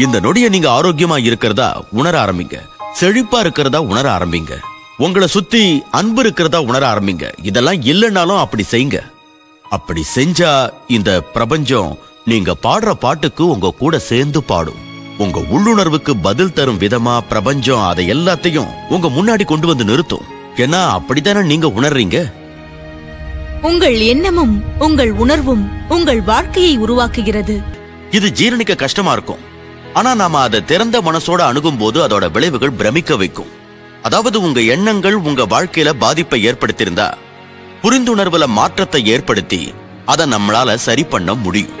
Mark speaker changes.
Speaker 1: இந்த நொடியை நீங்க ஆரோக்கியமா இருக்கிறதா உணர ஆரம்பிங்க. செழிப்பா இருக்கிறதா உணர ஆரம்பிங்க. உங்களை சுத்தி அன்பு இருக்கிறதா உணர ஆரம்பிங்க. இதெல்லாம் இல்லைனாலும் அப்படி செய்யுங்க. அப்படி செஞ்சா இந்த பிரபஞ்சம் நீங்க பாடுற பாட்டுக்கு உங்க கூட சேர்ந்து பாடும். உங்க உள்ளுணர்வுக்கு பதில் தரும் விதமா பிரபஞ்சம் அதை எல்லாத்தையும் உங்க முன்னாடி கொண்டு வந்து நிறுத்தும். ஏன்னா அப்படித்தானே நீங்க உணர்றீங்க?
Speaker 2: உங்கள் எண்ணமும் உங்கள் உணர்வும் உங்கள் வாழ்க்கையை உருவாக்குகிறது.
Speaker 1: இது ஜீரணிக்க கஷ்டமா இருக்கும். ஆனா நாம அதை திறந்த மனசோட அணுகும் போது அதோட விளைவுகள் பிரமிக்க வைக்கும். அதாவது உங்க எண்ணங்கள் உங்க வாழ்க்கையில பாதிப்பை ஏற்படுத்தியிருந்தா புரிந்துணர்வுல மாற்றத்தை ஏற்படுத்தி அதை நம்மளால சரி பண்ண முடியும்.